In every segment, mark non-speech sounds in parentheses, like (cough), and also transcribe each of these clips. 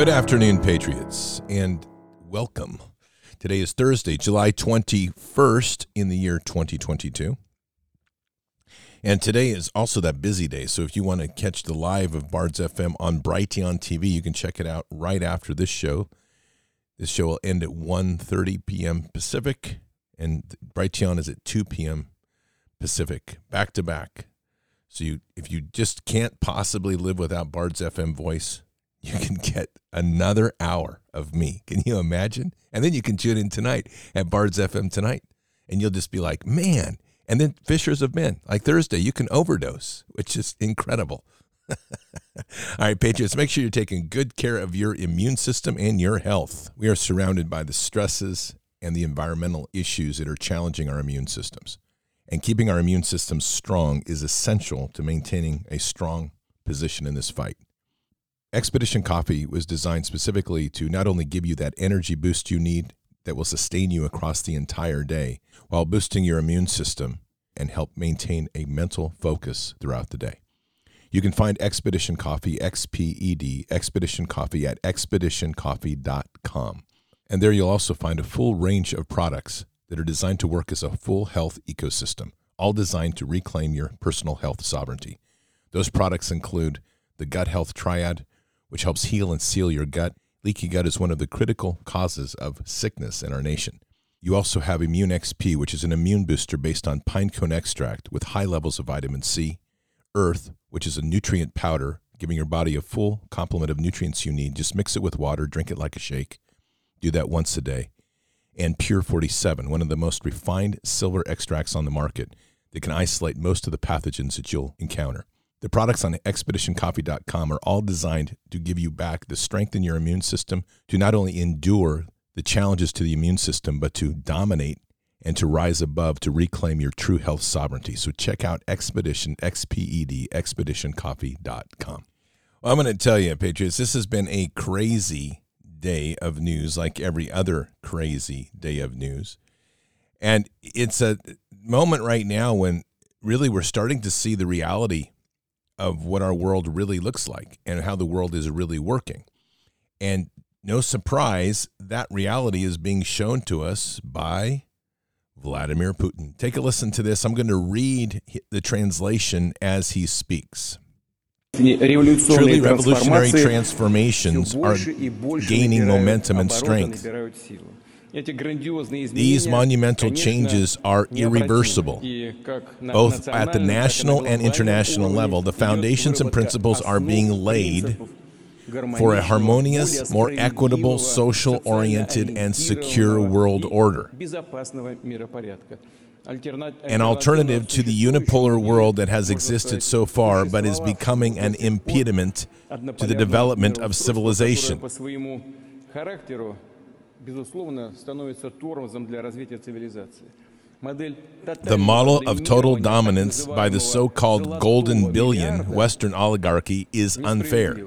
Good afternoon, Patriots, and welcome. Today is Thursday, July 21st in the year 2022. And today is also that busy day. So if you want to catch the live of Bards FM on Brighteon TV, you can check it out right after this show. This show will end at 1.30 p.m. Pacific, and Brighteon is at 2 p.m. Pacific, back to back. So you, if you just can't possibly live without Bard's FM voice, you can get another hour of me. Can you imagine? And then you can tune in tonight at Bard's FM tonight, and you'll just be like, man. And then Fishers of Men, like Thursday, you can overdose, which is incredible. (laughs) All right, Patriots, make sure you're taking good care of your immune system and your health. We are surrounded by the stresses and the environmental issues that are challenging our immune systems. And keeping our immune systems strong is essential to maintaining a strong position in this fight. Expedition Coffee was designed specifically to not only give you that energy boost you need that will sustain you across the entire day while boosting your immune system and help maintain a mental focus throughout the day. You can find Expedition Coffee, XPED, Expedition Coffee at expeditioncoffee.com. And there you'll also find a full range of products that are designed to work as a full health ecosystem, all designed to reclaim your personal health sovereignty. Those products include the Gut Health Triad, which helps heal and seal your gut. Leaky gut is one of the critical causes of sickness in our nation. You also have Immune XP, which is an immune booster based on pinecone extract with high levels of vitamin C. Earth, which is a nutrient powder, giving your body a full complement of nutrients you need. Just mix it with water, drink it like a shake. Do that once a day. And Pure 47, one of the most refined silver extracts on the market that can isolate most of the pathogens that you'll encounter. The products on expeditioncoffee.com are all designed to give you back the strength in your immune system to not only endure the challenges to the immune system, but to dominate and to rise above to reclaim your true health sovereignty. So check out Expedition, XPED, expeditioncoffee.com. Well, I'm going to tell you, Patriots, this has been a crazy day of news, like every other crazy day of news. And it's a moment right now when really we're starting to see the reality of what our world really looks like and how the world is really working. And no surprise, that reality is being shown to us by Vladimir Putin. Take a listen to this. I'm going to read the translation as he speaks. Truly revolutionary transformations are gaining momentum and strength. These monumental changes are irreversible. Both at the national and international level, the foundations and principles are being laid for a harmonious, more equitable, social oriented, and secure world order. An alternative to the unipolar world that has existed so far but is becoming an impediment to the development of civilization. The model of total dominance by the so called golden billion Western oligarchy is unfair.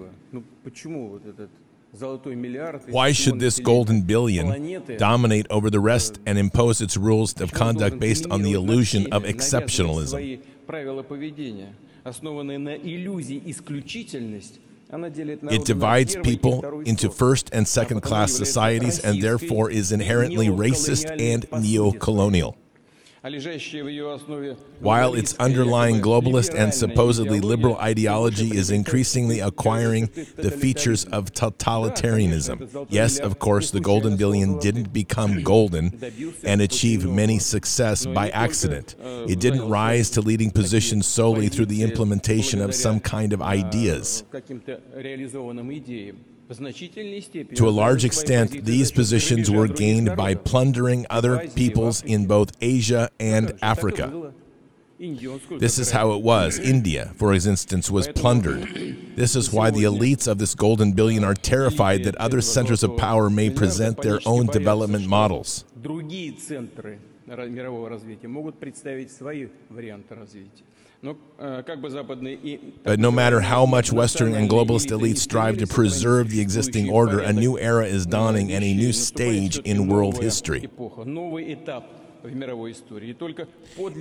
Why should this golden billion dominate over the rest and impose its rules of conduct based on the illusion of exceptionalism? It divides people into first and second class societies and therefore is inherently racist and neo colonial. While its underlying globalist and supposedly liberal ideology is increasingly acquiring the features of totalitarianism. Yes, of course, the golden billion didn't become golden and achieve many success by accident. It didn't rise to leading positions solely through the implementation of some kind of ideas. To a large extent, these positions were gained by plundering other peoples in both Asia and Africa. This is how it was. India, for instance, was plundered. This is why the elites of this golden billion are terrified that other centers of power may present their own development models. But no matter how much Western and globalist elites strive to preserve the existing order, a new era is dawning and a new stage in world history.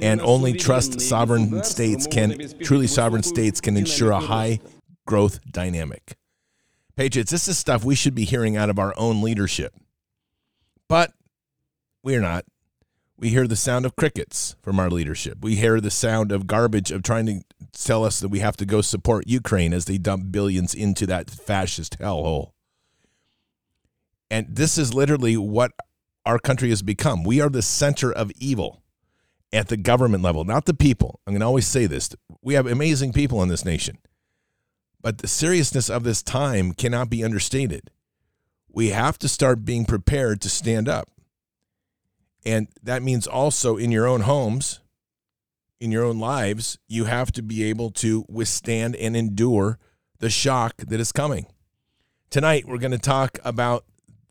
And only trust sovereign states can, truly sovereign states can ensure a high growth dynamic. Patriots, this is stuff we should be hearing out of our own leadership. But we're not. We hear the sound of crickets from our leadership. We hear the sound of garbage of trying to tell us that we have to go support Ukraine as they dump billions into that fascist hellhole. And this is literally what our country has become. We are the center of evil at the government level, not the people. I'm going to always say this. We have amazing people in this nation. But the seriousness of this time cannot be understated. We have to start being prepared to stand up. And that means also in your own homes, in your own lives, you have to be able to withstand and endure the shock that is coming. Tonight, we're going to talk about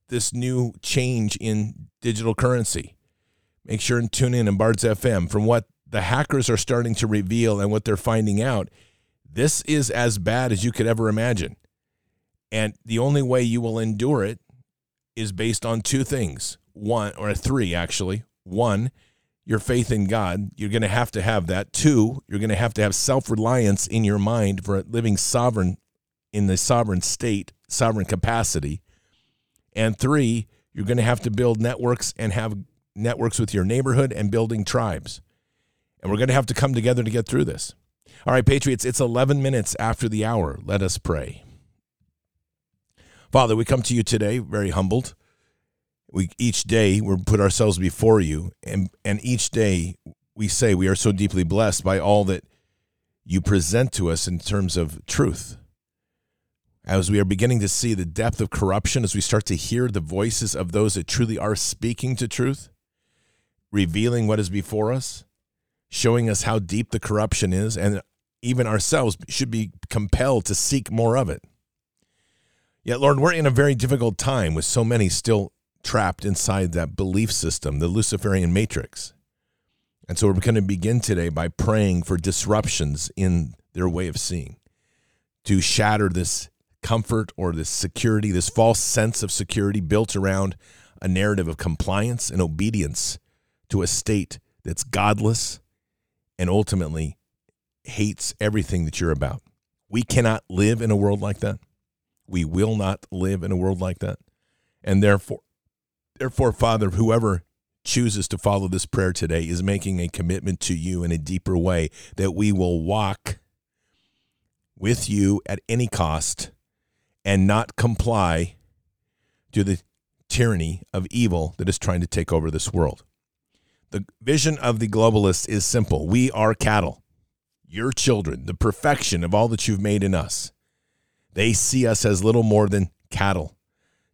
this new change in digital currency. Make sure and tune in on Bards FM from what the hackers are starting to reveal and what they're finding out. This is as bad as you could ever imagine. And the only way you will endure it is based on two things one or three actually. One, your faith in God. You're going to have to have that. Two, you're going to have to have self reliance in your mind for living sovereign in the sovereign state, sovereign capacity. And three, you're going to have to build networks and have networks with your neighborhood and building tribes. And we're going to have to come together to get through this. All right, Patriots, it's 11 minutes after the hour. Let us pray. Father, we come to you today very humbled we each day we put ourselves before you and and each day we say we are so deeply blessed by all that you present to us in terms of truth. As we are beginning to see the depth of corruption as we start to hear the voices of those that truly are speaking to truth revealing what is before us showing us how deep the corruption is and even ourselves should be compelled to seek more of it. Yet lord we're in a very difficult time with so many still trapped inside that belief system, the Luciferian matrix. And so we're going to begin today by praying for disruptions in their way of seeing to shatter this comfort or this security, this false sense of security built around a narrative of compliance and obedience to a state that's godless and ultimately hates everything that you're about. We cannot live in a world like that. We will not live in a world like that. And therefore, Therefore, Father, whoever chooses to follow this prayer today is making a commitment to you in a deeper way that we will walk with you at any cost and not comply to the tyranny of evil that is trying to take over this world. The vision of the globalists is simple we are cattle, your children, the perfection of all that you've made in us. They see us as little more than cattle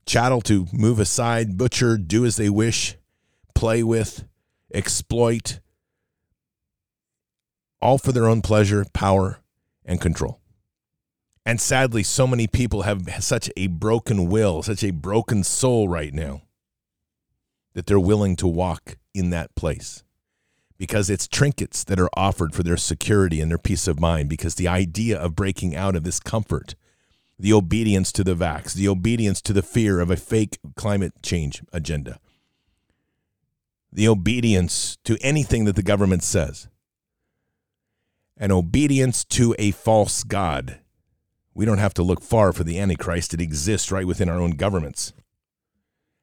chattel to move aside, butcher, do as they wish, play with, exploit, all for their own pleasure, power, and control. And sadly, so many people have such a broken will, such a broken soul right now, that they're willing to walk in that place because it's trinkets that are offered for their security and their peace of mind. Because the idea of breaking out of this comfort the obedience to the vax, the obedience to the fear of a fake climate change agenda, the obedience to anything that the government says, and obedience to a false God. We don't have to look far for the Antichrist. It exists right within our own governments.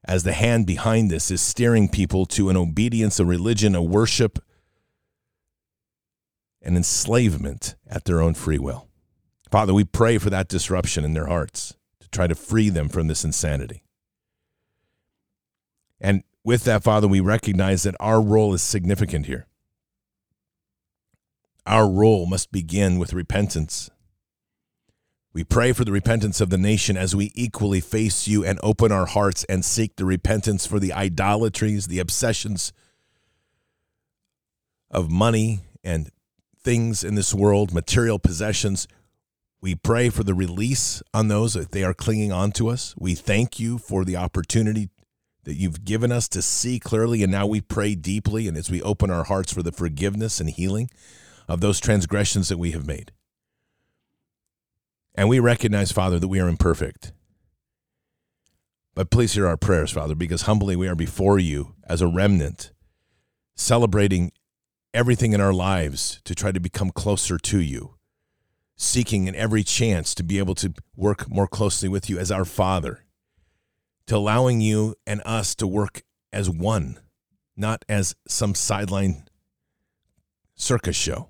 As the hand behind this is steering people to an obedience, a religion, a worship, an enslavement at their own free will. Father, we pray for that disruption in their hearts to try to free them from this insanity. And with that, Father, we recognize that our role is significant here. Our role must begin with repentance. We pray for the repentance of the nation as we equally face you and open our hearts and seek the repentance for the idolatries, the obsessions of money and things in this world, material possessions. We pray for the release on those that they are clinging on to us. We thank you for the opportunity that you've given us to see clearly. And now we pray deeply. And as we open our hearts for the forgiveness and healing of those transgressions that we have made. And we recognize, Father, that we are imperfect. But please hear our prayers, Father, because humbly we are before you as a remnant, celebrating everything in our lives to try to become closer to you seeking in every chance to be able to work more closely with you as our Father, to allowing you and us to work as one, not as some sideline circus show.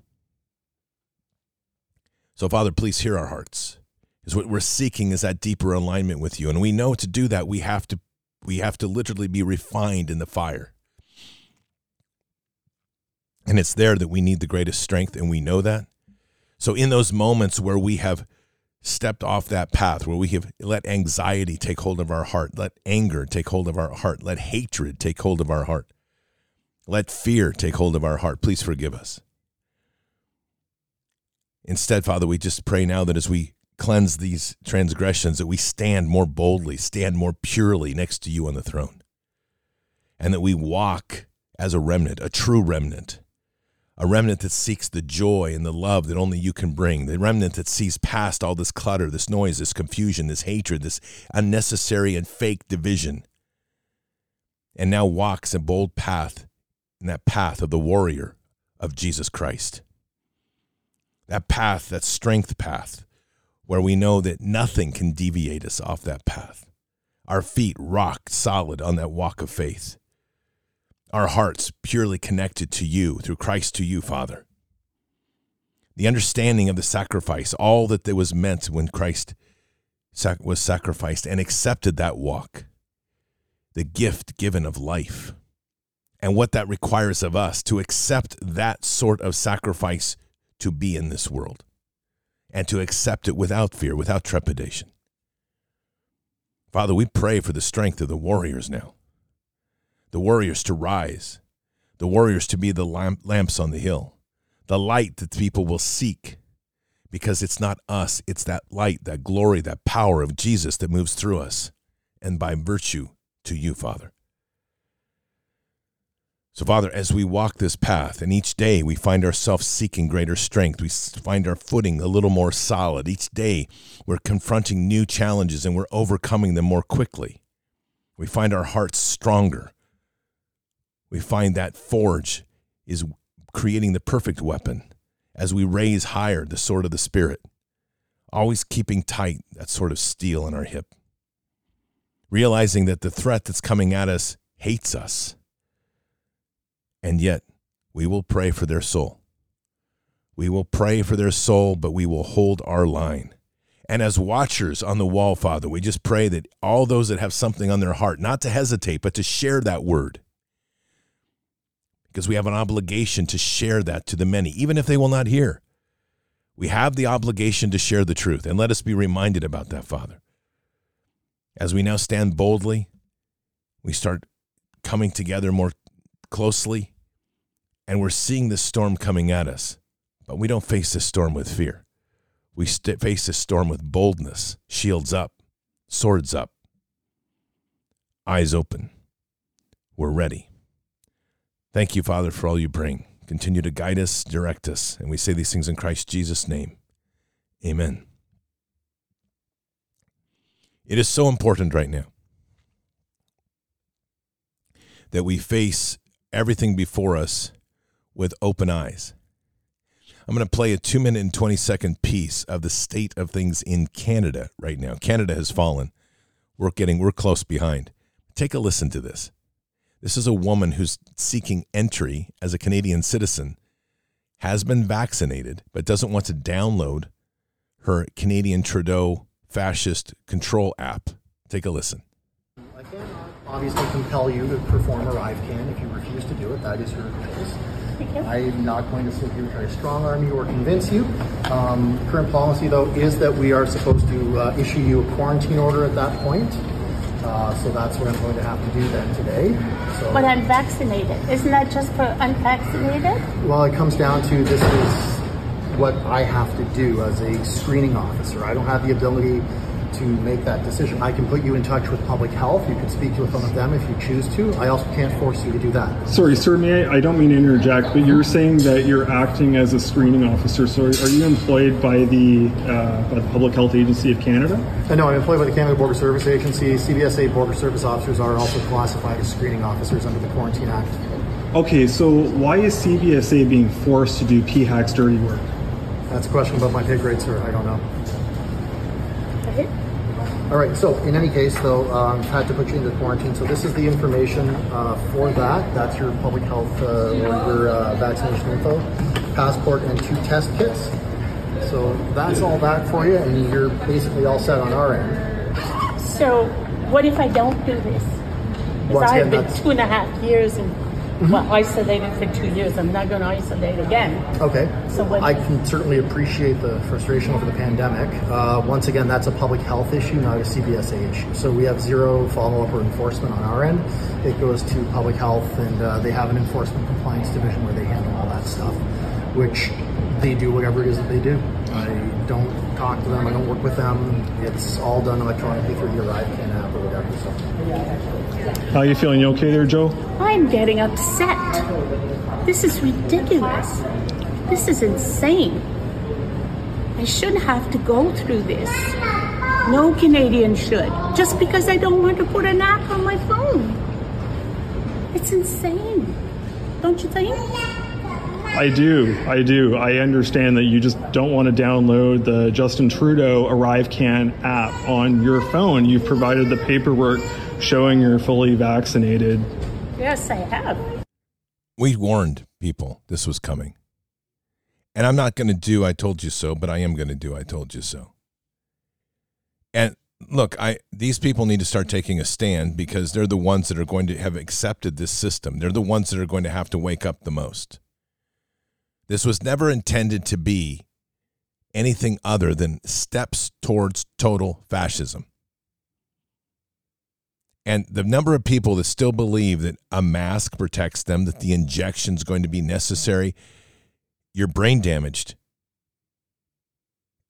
So, Father, please hear our hearts. Is what we're seeking is that deeper alignment with you, and we know to do that we have to we have to literally be refined in the fire. And it's there that we need the greatest strength, and we know that. So, in those moments where we have stepped off that path, where we have let anxiety take hold of our heart, let anger take hold of our heart, let hatred take hold of our heart, let fear take hold of our heart, please forgive us. Instead, Father, we just pray now that as we cleanse these transgressions, that we stand more boldly, stand more purely next to you on the throne, and that we walk as a remnant, a true remnant a remnant that seeks the joy and the love that only you can bring, the remnant that sees past all this clutter, this noise, this confusion, this hatred, this unnecessary and fake division, and now walks a bold path in that path of the warrior of Jesus Christ. That path, that strength path, where we know that nothing can deviate us off that path. Our feet rock solid on that walk of faith our hearts purely connected to you through Christ to you, Father. The understanding of the sacrifice, all that there was meant when Christ was sacrificed and accepted that walk, the gift given of life, and what that requires of us to accept that sort of sacrifice to be in this world and to accept it without fear, without trepidation. Father, we pray for the strength of the warriors now the warriors to rise, the warriors to be the lamps on the hill, the light that people will seek because it's not us, it's that light, that glory, that power of Jesus that moves through us and by virtue to you, Father. So, Father, as we walk this path, and each day we find ourselves seeking greater strength, we find our footing a little more solid. Each day we're confronting new challenges and we're overcoming them more quickly. We find our hearts stronger we find that forge is creating the perfect weapon as we raise higher the sword of the Spirit, always keeping tight that sort of steel in our hip, realizing that the threat that's coming at us hates us. And yet, we will pray for their soul. We will pray for their soul, but we will hold our line. And as watchers on the wall, Father, we just pray that all those that have something on their heart, not to hesitate, but to share that word because we have an obligation to share that to the many, even if they will not hear. We have the obligation to share the truth, and let us be reminded about that, Father. As we now stand boldly, we start coming together more closely, and we're seeing the storm coming at us, but we don't face this storm with fear. We st- face this storm with boldness, shields up, swords up, eyes open. We're ready. Thank you, Father, for all you bring. Continue to guide us, direct us. And we say these things in Christ Jesus' name. Amen. It is so important right now that we face everything before us with open eyes. I'm going to play a two minute and 20 second piece of the state of things in Canada right now. Canada has fallen. We're getting, we're close behind. Take a listen to this. This is a woman who's seeking entry as a Canadian citizen, has been vaccinated, but doesn't want to download her Canadian Trudeau fascist control app. Take a listen. I cannot obviously compel you to perform a can. If you refuse to do it, that is your choice. I'm not going to sit here and try to strong arm you or convince you. Um, current policy, though, is that we are supposed to uh, issue you a quarantine order at that point. Uh, so that's what I'm going to have to do then today. So, but I'm vaccinated. Isn't that just for unvaccinated? Well, it comes down to this is what I have to do as a screening officer. I don't have the ability to make that decision. I can put you in touch with public health. You can speak with one of them if you choose to. I also can't force you to do that. Sorry, sir, may I, I don't mean to interject, but you're saying that you're acting as a screening officer. So are you employed by the, uh, by the Public Health Agency of Canada? Uh, no, I'm employed by the Canada Border Service Agency. CBSA Border Service officers are also classified as screening officers under the Quarantine Act. Okay, so why is CBSA being forced to do PHAC's dirty work? That's a question about my pay grade, sir. I don't know. All right, so in any case, though, um, had to put you into quarantine. So this is the information uh, for that. That's your public health uh, or your uh, vaccination info, passport, and two test kits. So that's all that for you, and you're basically all set on our end. So what if I don't do this? Because I've been that's- two and a half years well, isolated for two years. I'm not going to isolate again. Okay. So I can certainly appreciate the frustration over the pandemic. Uh, once again, that's a public health issue, not a CBSA issue. So we have zero follow-up or enforcement on our end. It goes to public health, and uh, they have an enforcement compliance division where they handle all that stuff, which they do whatever it is that they do. I don't talk to them. I don't work with them. It's all done electronically through the ArriveCan app or whatever. So. How are you feeling? You okay there, Joe? I'm getting upset. This is ridiculous. This is insane. I shouldn't have to go through this. No Canadian should. Just because I don't want to put an app on my phone. It's insane. Don't you think? I do. I do. I understand that you just don't want to download the Justin Trudeau ArriveCan app on your phone. You've provided the paperwork showing you're fully vaccinated. Yes, I have. We warned people this was coming. And I'm not going to do I told you so, but I am going to do I told you so. And look, I these people need to start taking a stand because they're the ones that are going to have accepted this system. They're the ones that are going to have to wake up the most. This was never intended to be anything other than steps towards total fascism. And the number of people that still believe that a mask protects them, that the injection is going to be necessary, you're brain damaged.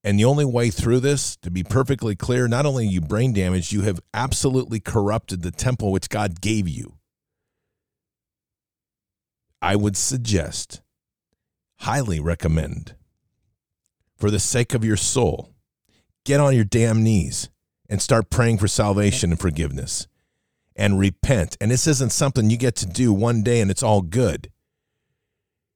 And the only way through this, to be perfectly clear, not only are you brain damaged, you have absolutely corrupted the temple which God gave you. I would suggest, highly recommend, for the sake of your soul, get on your damn knees and start praying for salvation and forgiveness and repent. And this isn't something you get to do one day and it's all good.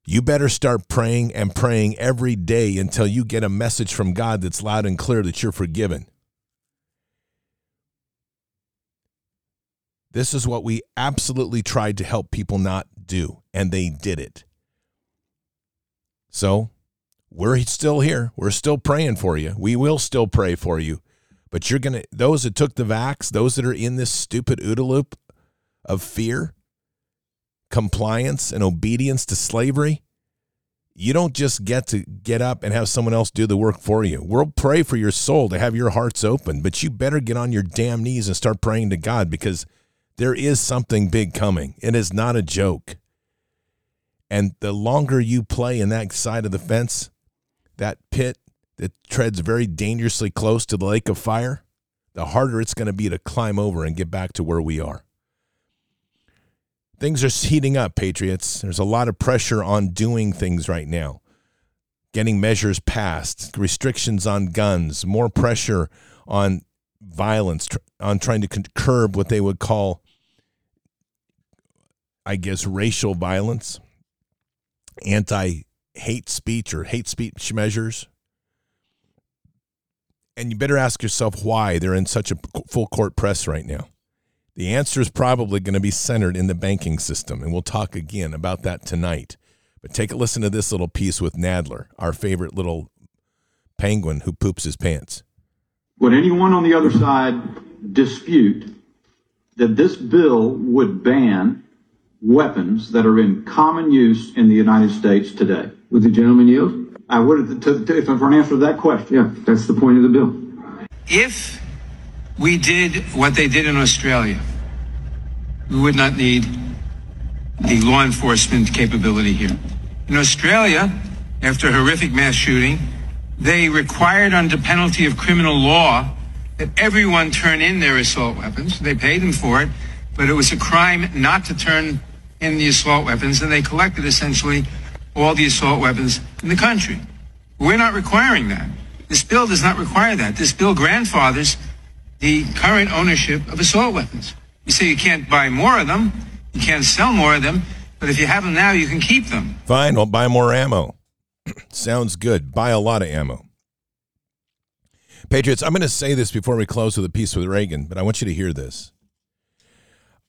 You better start praying and praying every day until you get a message from God that's loud and clear that you're forgiven. This is what we absolutely tried to help people not do, and they did it. So, we're still here. We're still praying for you. We will still pray for you. But you're going to, those that took the vax, those that are in this stupid OODA loop of fear, compliance, and obedience to slavery, you don't just get to get up and have someone else do the work for you. We'll pray for your soul to have your hearts open, but you better get on your damn knees and start praying to God because there is something big coming. It is not a joke. And the longer you play in that side of the fence, that pit that treads very dangerously close to the lake of fire, the harder it's going to be to climb over and get back to where we are. Things are heating up, Patriots. There's a lot of pressure on doing things right now. Getting measures passed, restrictions on guns, more pressure on violence, on trying to curb what they would call, I guess, racial violence, anti hate speech or hate speech measures. And you better ask yourself why they're in such a full court press right now. The answer is probably going to be centered in the banking system, and we'll talk again about that tonight. But take a listen to this little piece with Nadler, our favorite little penguin who poops his pants. Would anyone on the other side dispute that this bill would ban weapons that are in common use in the United States today? Would the gentleman yield? I would, to, to, for an answer to that question. Yeah, that's the point of the bill. If we did what they did in Australia, we would not need the law enforcement capability here. In Australia, after a horrific mass shooting, they required under penalty of criminal law that everyone turn in their assault weapons. They paid them for it, but it was a crime not to turn in the assault weapons, and they collected essentially all the assault weapons in the country. We're not requiring that. This bill does not require that. This bill grandfathers the current ownership of assault weapons. You say you can't buy more of them, you can't sell more of them, but if you have them now, you can keep them. Fine, we'll buy more ammo. (clears throat) Sounds good. Buy a lot of ammo. Patriots, I'm going to say this before we close with a piece with Reagan, but I want you to hear this.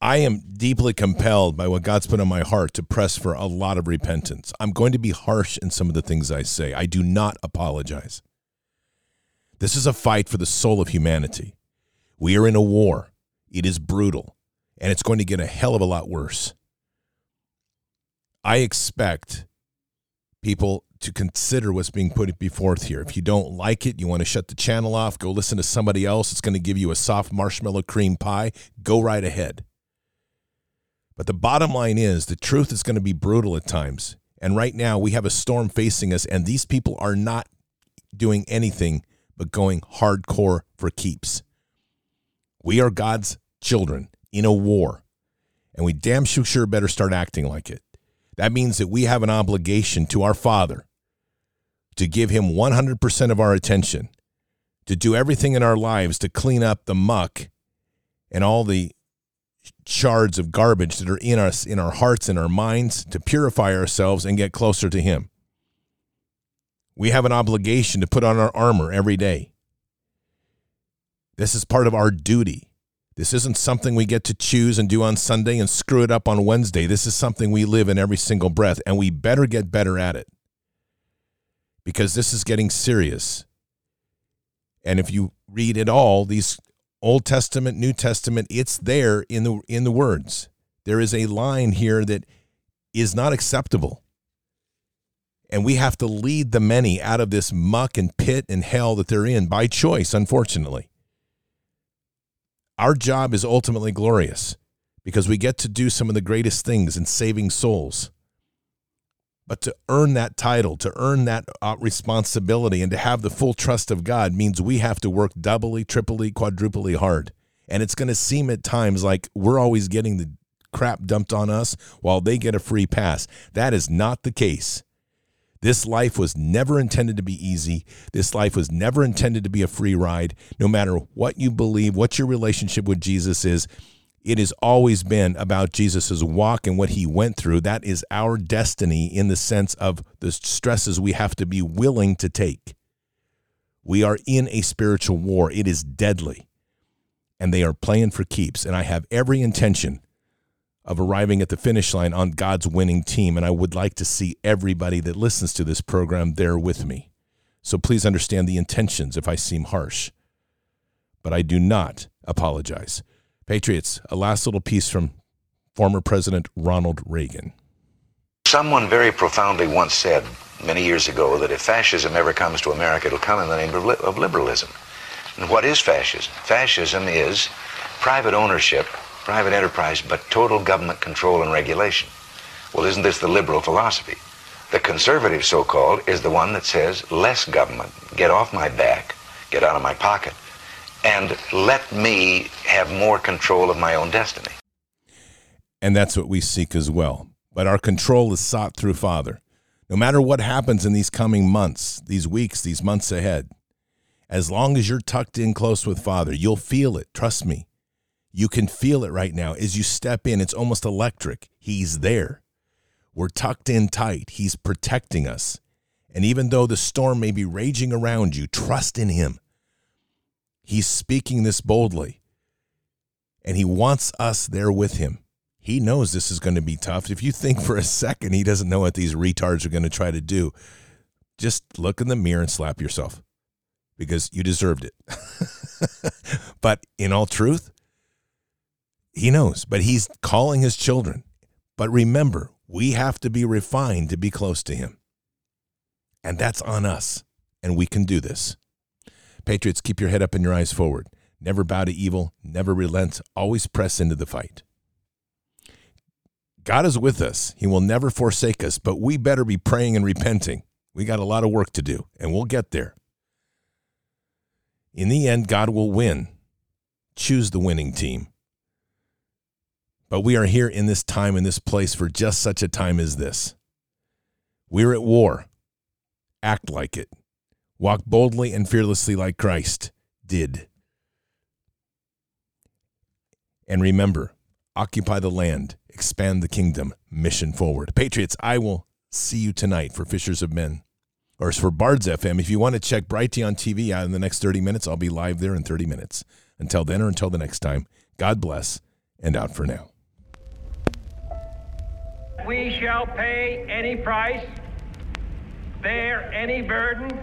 I am deeply compelled by what God's put on my heart to press for a lot of repentance. I'm going to be harsh in some of the things I say. I do not apologize. This is a fight for the soul of humanity. We are in a war. It is brutal, and it's going to get a hell of a lot worse. I expect people to consider what's being put before here. If you don't like it, you want to shut the channel off, go listen to somebody else. It's going to give you a soft marshmallow cream pie. Go right ahead. But the bottom line is the truth is going to be brutal at times. And right now we have a storm facing us, and these people are not doing anything but going hardcore for keeps. We are God's children in a war, and we damn sure better start acting like it. That means that we have an obligation to our Father to give Him 100% of our attention, to do everything in our lives to clean up the muck and all the shards of garbage that are in us, in our hearts and our minds, to purify ourselves and get closer to Him. We have an obligation to put on our armor every day. This is part of our duty. This isn't something we get to choose and do on Sunday and screw it up on Wednesday. This is something we live in every single breath, and we better get better at it because this is getting serious. And if you read it all, these Old Testament, New Testament, it's there in the in the words. There is a line here that is not acceptable. And we have to lead the many out of this muck and pit and hell that they're in by choice, unfortunately. Our job is ultimately glorious because we get to do some of the greatest things in saving souls. But to earn that title, to earn that uh, responsibility, and to have the full trust of God means we have to work doubly, triply, quadruply hard. And it's going to seem at times like we're always getting the crap dumped on us while they get a free pass. That is not the case. This life was never intended to be easy. This life was never intended to be a free ride. No matter what you believe, what your relationship with Jesus is, it has always been about Jesus' walk and what he went through. That is our destiny in the sense of the stresses we have to be willing to take. We are in a spiritual war, it is deadly. And they are playing for keeps. And I have every intention of arriving at the finish line on God's winning team. And I would like to see everybody that listens to this program there with me. So please understand the intentions if I seem harsh. But I do not apologize. Patriots, a last little piece from former President Ronald Reagan. Someone very profoundly once said many years ago that if fascism ever comes to America, it'll come in the name of, li- of liberalism. And what is fascism? Fascism is private ownership, private enterprise, but total government control and regulation. Well, isn't this the liberal philosophy? The conservative, so called, is the one that says less government, get off my back, get out of my pocket and let me have more control of my own destiny. And that's what we seek as well. But our control is sought through Father. No matter what happens in these coming months, these weeks, these months ahead, as long as you're tucked in close with Father, you'll feel it. Trust me. You can feel it right now. As you step in, it's almost electric. He's there. We're tucked in tight. He's protecting us. And even though the storm may be raging around you, trust in Him. He's speaking this boldly, and he wants us there with him. He knows this is going to be tough. If you think for a second he doesn't know what these retards are going to try to do, just look in the mirror and slap yourself because you deserved it. (laughs) but in all truth, he knows, but he's calling his children. But remember, we have to be refined to be close to him. And that's on us. And we can do this. Patriots, keep your head up and your eyes forward. Never bow to evil, never relent, always press into the fight. God is with us. He will never forsake us, but we better be praying and repenting. We got a lot of work to do, and we'll get there. In the end, God will win. Choose the winning team. But we are here in this time, in this place, for just such a time as this. We're at war. Act like it. Walk boldly and fearlessly like Christ did. And remember, occupy the land, expand the kingdom, mission forward. Patriots, I will see you tonight for Fishers of Men. or for Bards FM. If you want to check Brighteon TV out in the next 30 minutes, I'll be live there in 30 minutes. Until then or until the next time, God bless and out for now. We shall pay any price, bear any burden,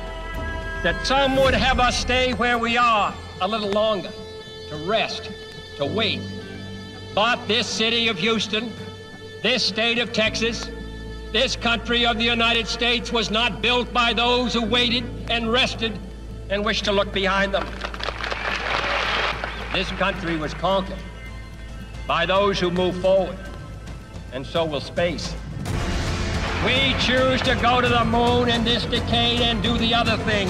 that some would have us stay where we are a little longer, to rest, to wait. But this city of Houston, this state of Texas, this country of the United States was not built by those who waited and rested and wished to look behind them. This country was conquered by those who move forward, and so will space. We choose to go to the moon in this decade and do the other thing,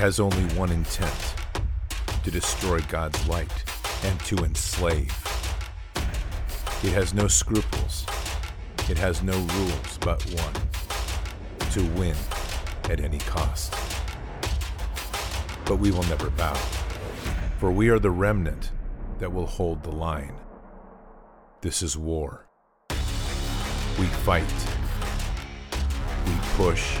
Has only one intent to destroy God's light and to enslave. It has no scruples. It has no rules but one to win at any cost. But we will never bow, for we are the remnant that will hold the line. This is war. We fight. We push.